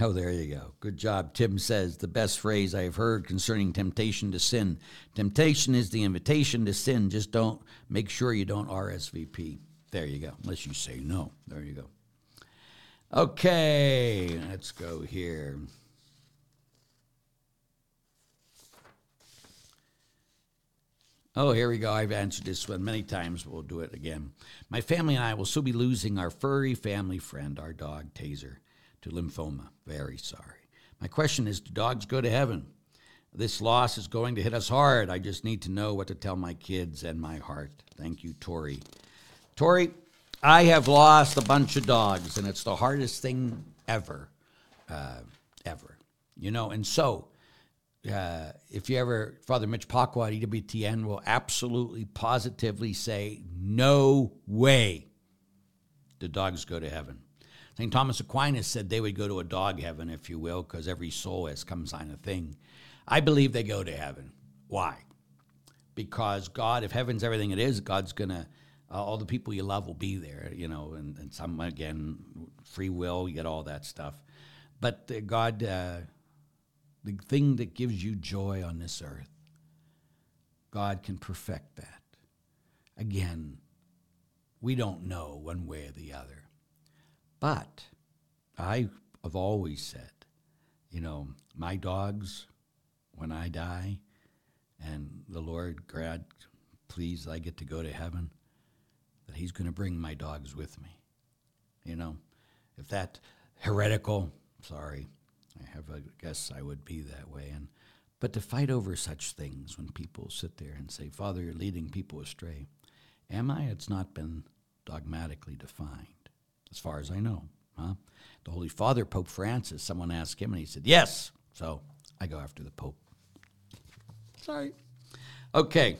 A: Oh, there you go. Good job. Tim says the best phrase I've heard concerning temptation to sin. Temptation is the invitation to sin. Just don't make sure you don't RSVP. There you go. Unless you say no. There you go. Okay, let's go here. Oh, here we go. I've answered this one many times, but we'll do it again. My family and I will soon be losing our furry family friend, our dog, Taser to lymphoma. Very sorry. My question is Do dogs go to heaven? This loss is going to hit us hard. I just need to know what to tell my kids and my heart. Thank you, Tori. Tori, I have lost a bunch of dogs, and it's the hardest thing ever, uh, ever. You know, and so uh, if you ever, Father Mitch Pacwa at EWTN will absolutely positively say, no way the dogs go to heaven. St. Thomas Aquinas said they would go to a dog heaven, if you will, because every soul has come sign a thing. I believe they go to heaven. Why? Because God, if heaven's everything it is, God's going to, uh, all the people you love will be there, you know, and, and some, again, free will, you get all that stuff. But uh, God, uh, the thing that gives you joy on this earth, God can perfect that. Again, we don't know one way or the other. But I have always said, you know, my dogs, when I die, and the Lord, God, please, I get to go to heaven, that He's going to bring my dogs with me. You know, if that heretical, sorry, I have a guess I would be that way. And but to fight over such things when people sit there and say, Father, you're leading people astray, am I? It's not been dogmatically defined as far as I know. Huh? The Holy Father, Pope Francis, someone asked him, and he said, Yes. So I go after the Pope. Sorry. Okay.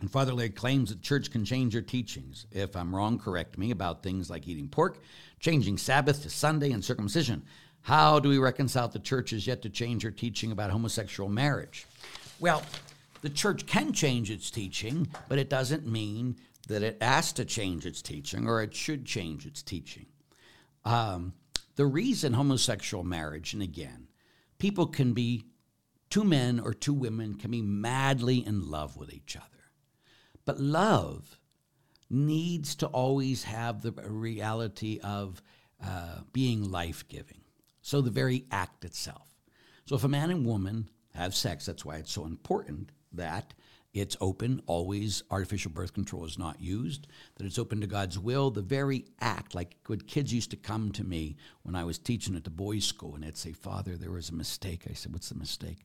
A: And Father Laird claims that church can change your teachings. If I'm wrong, correct me about things like eating pork, changing Sabbath to Sunday, and circumcision. How do we reconcile the church is yet to change her teaching about homosexual marriage? Well, the church can change its teaching, but it doesn't mean that it has to change its teaching or it should change its teaching. Um, the reason homosexual marriage, and again, people can be, two men or two women can be madly in love with each other. But love needs to always have the reality of uh, being life giving. So the very act itself. So if a man and woman have sex, that's why it's so important that it's open, always artificial birth control is not used, that it's open to God's will. The very act, like when kids used to come to me when I was teaching at the boys' school and they'd say, Father, there was a mistake. I said, What's the mistake?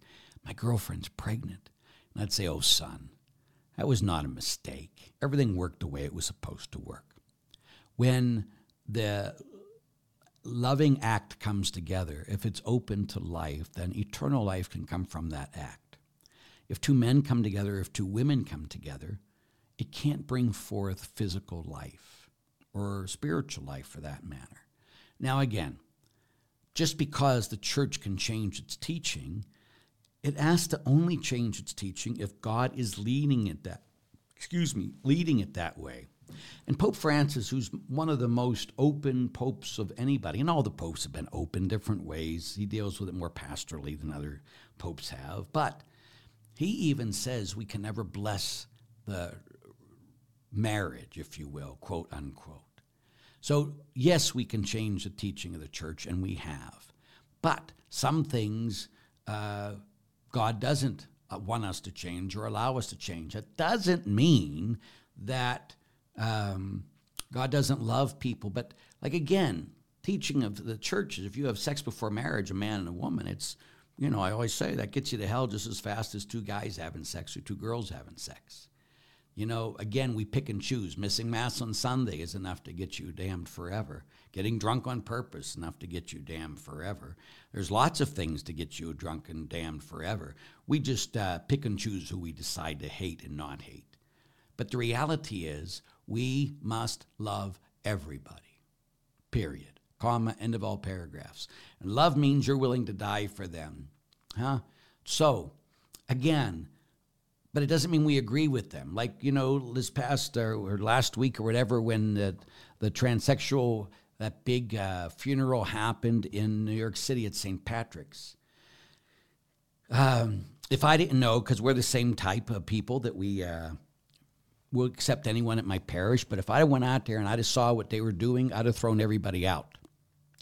A: My girlfriend's pregnant. And I'd say, Oh, son, That was not a mistake. Everything worked the way it was supposed to work. When the loving act comes together, if it's open to life, then eternal life can come from that act. If two men come together, if two women come together, it can't bring forth physical life or spiritual life for that matter. Now, again, just because the church can change its teaching, it has to only change its teaching if God is leading it that excuse me, leading it that way. And Pope Francis, who's one of the most open popes of anybody, and all the popes have been open different ways. He deals with it more pastorally than other popes have. But he even says we can never bless the marriage, if you will, quote unquote. So, yes, we can change the teaching of the church, and we have. But some things uh, God doesn't uh, want us to change or allow us to change. It doesn't mean that um, God doesn't love people. But like again, teaching of the churches, if you have sex before marriage, a man and a woman, it's you know I always say that gets you to hell just as fast as two guys having sex or two girls having sex. You know, again, we pick and choose. Missing Mass on Sunday is enough to get you damned forever. Getting drunk on purpose enough to get you damned forever. There's lots of things to get you drunk and damned forever. We just uh, pick and choose who we decide to hate and not hate. But the reality is, we must love everybody. Period. Comma, end of all paragraphs. And love means you're willing to die for them. Huh? So, again, but it doesn't mean we agree with them. Like, you know, this past uh, or last week or whatever, when the, the transsexual, that big uh, funeral happened in New York City at St. Patrick's. Um, if I didn't know, because we're the same type of people that we, uh, will accept anyone at my parish. But if I went out there and I just saw what they were doing, I'd have thrown everybody out.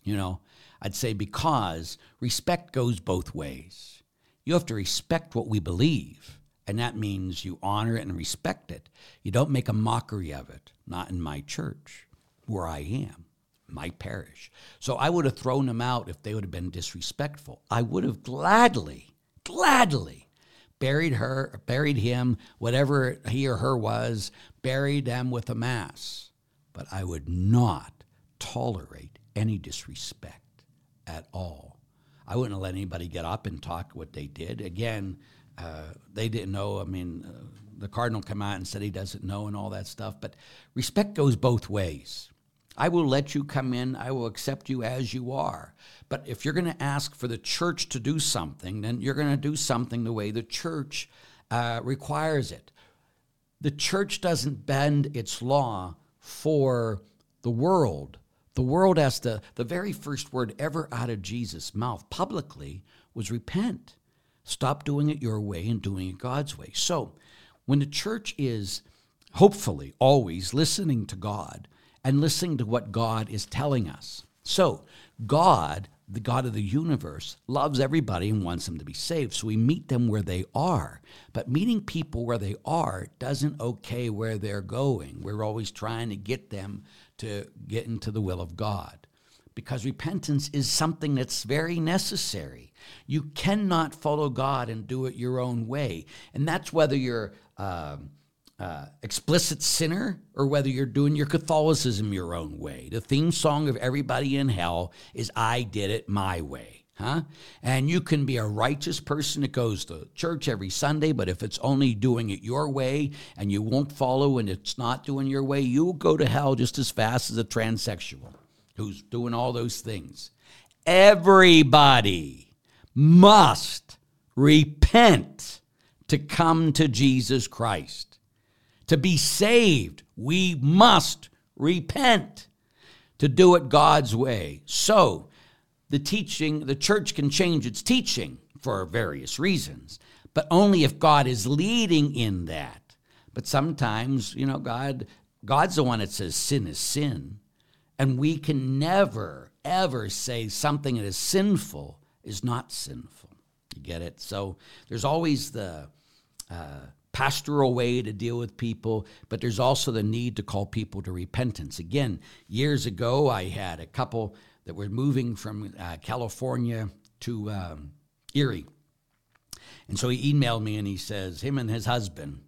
A: You know, I'd say because respect goes both ways. You have to respect what we believe, and that means you honor it and respect it. You don't make a mockery of it, not in my church, where I am, my parish. So I would have thrown them out if they would have been disrespectful. I would have gladly, gladly buried her, buried him, whatever he or her was, buried them with a mass. But I would not tolerate any disrespect at all. I wouldn't let anybody get up and talk what they did. Again, uh, they didn't know. I mean, uh, the cardinal came out and said he doesn't know and all that stuff. But respect goes both ways. I will let you come in. I will accept you as you are. But if you're going to ask for the church to do something, then you're going to do something the way the church uh, requires it. The church doesn't bend its law for the world. The world has to, the very first word ever out of Jesus' mouth publicly was repent. Stop doing it your way and doing it God's way. So, when the church is hopefully always listening to God, and listening to what God is telling us. So, God, the God of the universe, loves everybody and wants them to be saved. So we meet them where they are. But meeting people where they are doesn't okay where they're going. We're always trying to get them to get into the will of God. Because repentance is something that's very necessary. You cannot follow God and do it your own way. And that's whether you're. Um, uh, explicit sinner or whether you're doing your Catholicism your own way. The theme song of Everybody in Hell is I Did It My Way. Huh? And you can be a righteous person that goes to church every Sunday, but if it's only doing it your way and you won't follow and it's not doing your way, you'll go to hell just as fast as a transsexual who's doing all those things. Everybody must repent to come to Jesus Christ. To be saved, we must repent to do it God's way. So, the teaching, the church can change its teaching for various reasons, but only if God is leading in that. But sometimes, you know, God God's the one that says sin is sin, and we can never ever say something that is sinful is not sinful. You get it? So there's always the uh, pastoral way to deal with people, but there's also the need to call people to repentance. Again, years ago, I had a couple that were moving from uh, California to um, Erie. And so he emailed me and he says, him and his husband,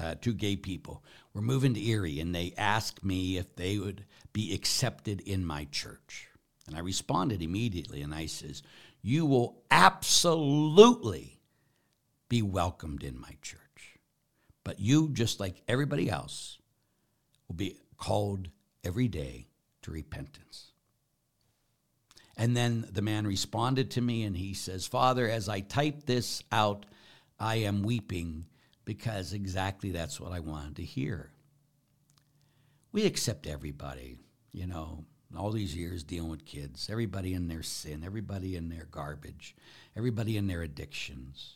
A: uh, two gay people, were moving to Erie, and they asked me if they would be accepted in my church. And I responded immediately, and I says, "You will absolutely be welcomed in my church, but you, just like everybody else, will be called every day to repentance." And then the man responded to me and he says, Father, as I type this out, I am weeping because exactly that's what I wanted to hear. We accept everybody, you know, all these years dealing with kids, everybody in their sin, everybody in their garbage, everybody in their addictions.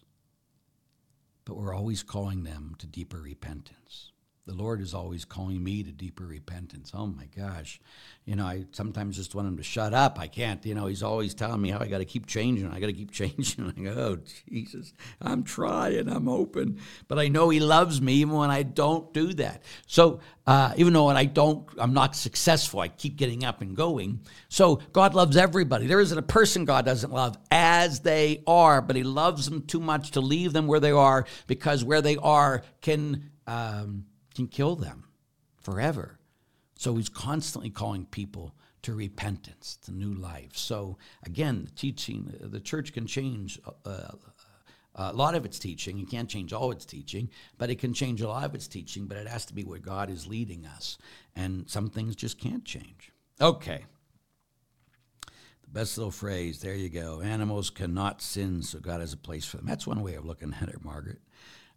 A: But we're always calling them to deeper repentance the Lord is always calling me to deeper repentance. Oh my gosh. You know, I sometimes just want him to shut up. I can't, you know, he's always telling me how I got to keep changing. I got to keep changing. I go, oh, Jesus, I'm trying, I'm open. But I know he loves me even when I don't do that. So, uh, even though I don't, I'm not successful, I keep getting up and going. So, God loves everybody. There isn't a person God doesn't love as they are, but he loves them too much to leave them where they are because where they are can. Um, can kill them forever. So he's constantly calling people to repentance, to new life. So again, the teaching, the church can change uh, uh, a lot of its teaching. It can't change all its teaching, but it can change a lot of its teaching, but it has to be where God is leading us. And some things just can't change. Okay. The best little phrase, there you go. Animals cannot sin, so God has a place for them. That's one way of looking at it, Margaret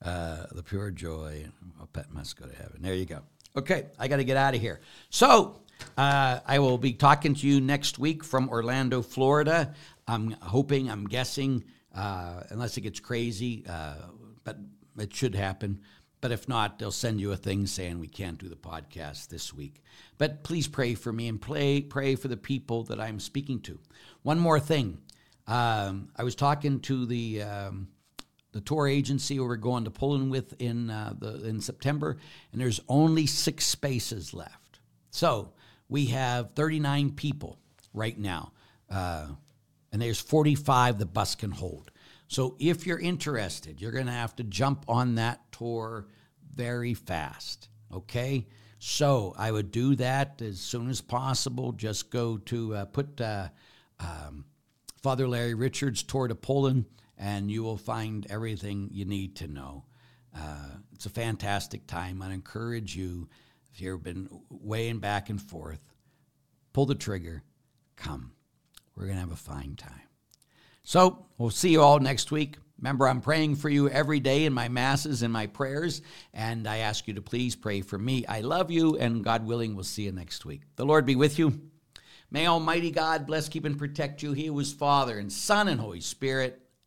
A: uh, the pure joy. A pet must go to heaven. There you go. Okay, I got to get out of here. So uh, I will be talking to you next week from Orlando, Florida. I'm hoping, I'm guessing, uh, unless it gets crazy, uh, but it should happen. But if not, they'll send you a thing saying we can't do the podcast this week. But please pray for me and pray, pray for the people that I'm speaking to. One more thing. Um, I was talking to the um, the tour agency we're going to Poland with in uh, the in September, and there's only six spaces left. So we have 39 people right now, uh, and there's 45 the bus can hold. So if you're interested, you're going to have to jump on that tour very fast. Okay. So I would do that as soon as possible. Just go to uh, put uh, um, Father Larry Richards tour to Poland and you will find everything you need to know. Uh, it's a fantastic time. I encourage you, if you've been weighing back and forth, pull the trigger, come. We're going to have a fine time. So we'll see you all next week. Remember, I'm praying for you every day in my masses and my prayers, and I ask you to please pray for me. I love you, and God willing, we'll see you next week. The Lord be with you. May Almighty God bless, keep, and protect you. He is Father and Son and Holy Spirit.